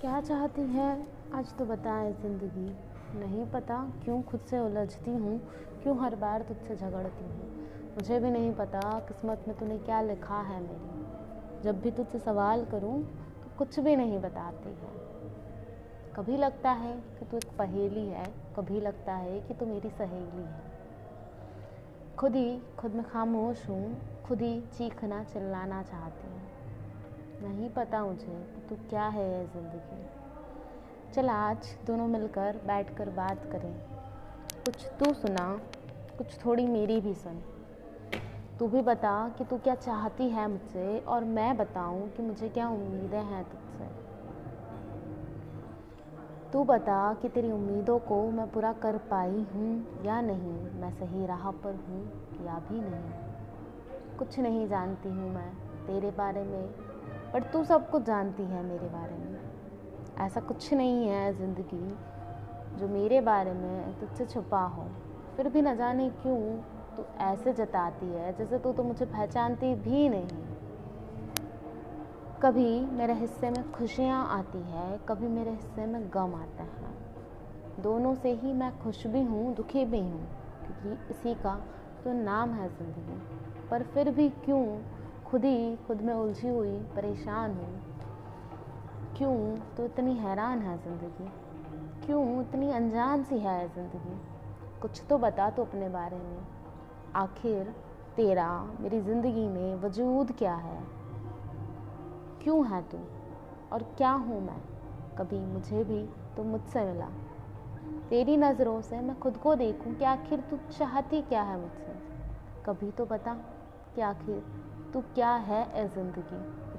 क्या चाहती है? आज तो बताए ज़िंदगी। नहीं पता क्यों खुद से उलझती हूँ, क्यों हर बार तुझसे झगड़ती हूँ। मुझे भी नहीं पता किस्मत में तूने क्या लिखा है मेरी। जब भी तुझसे सवाल करूँ तो कुछ भी नहीं बताती है। कभी लगता है कि तू एक पहेली है, कभी लगता है कि तू मेरी सहेली है। खुद ही खुद में खामोश हूँ, खुद ही चीखना चिल्लाना चाहती हूँ। नहीं पता मुझे तू क्या है ये ज़िंदगी चल आज दोनों मिलकर बैठकर बात करें। कुछ तू सुना, कुछ थोड़ी मेरी भी सुन। तू भी बता कि तू क्या चाहती है मुझसे और मैं बताऊँ कि मुझे क्या उम्मीदें हैं तुझसे। तू बता कि तेरी उम्मीदों को मैं पूरा कर पाई हूँ या नहीं, मैं सही राह पर हूँ या भी नहीं। कुछ नहीं जानती हूँ मैं तेरे बारे में पर तू सब कुछ जानती है मेरे बारे में। ऐसा कुछ नहीं है ज़िंदगी जो मेरे बारे में तुझसे छुपा हो। फिर भी न जाने क्यों तू ऐसे जताती है जैसे तू तो मुझे पहचानती भी नहीं। कभी मेरे हिस्से में खुशियाँ आती है, कभी मेरे हिस्से में गम आता है। दोनों से ही मैं खुश भी हूँ, दुखी भी हूँ, क्योंकि इसी का तो नाम है ज़िंदगी। पर फिर भी क्यों खुद ही, खुद में उलझी हुई, परेशान हूँ। क्यों? तो इतनी हैरान है ज़िंदगी। क्यों? इतनी अनजान सी है ज़िंदगी। कुछ तो बता तो अपने बारे में। आखिर तेरा, मेरी ज़िंदगी में वजूद क्या है? क्यों है तू? और क्या हूँ मैं? कभी मुझे भी तो मुझसे मिला। तेरी नज़रों से मैं खुद को देखूँ कि आखिर तू चाहती क्या है मुझसे। कभी तो बता कि आखिर तू क्या है ए ज़िंदगी?